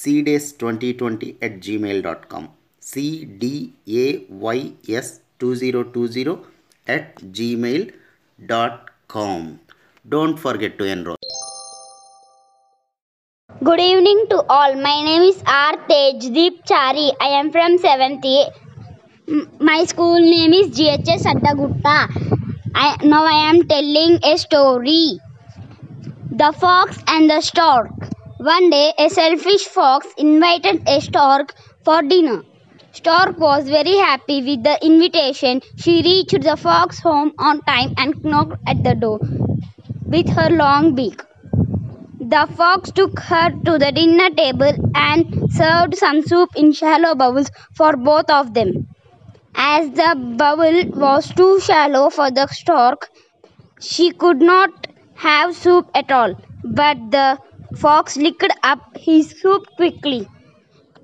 cdays2020 at gmail.com cdays2020 at gmail.com don't forget to enroll Good evening to all. My name is R. Tej Deep Chary. I am from 7th A. M- My school name is GHS Addagutta. I, now I am telling a story. The Fox and the Stork. One day, a selfish fox invited a stork for dinner. Stork was very happy with the invitation. She reached the fox home on time and knocked at the door with her long beak. The fox took her to the dinner table and served some soup in shallow bowls for both of them. As the bowl was too shallow for the stork, she could not have soup at all. But the fox licked up his soup quickly.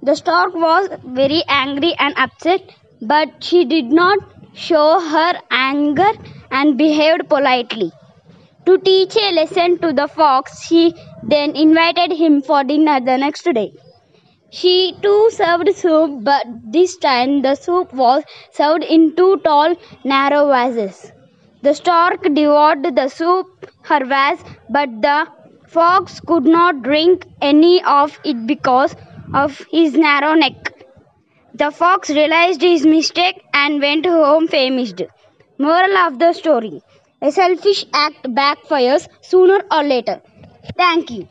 The stork was very angry and upset, but she did not show her anger and behaved politely. To teach a lesson to the fox, she then invited him for dinner the next day. She too served soup, but this time the soup was served in two tall, narrow vases. The stork devoured the soup, her vase, but the fox could not drink any of it because of his narrow neck. The fox realized his mistake and went home famished. Moral of the story A selfish act backfires sooner or later. Thank you.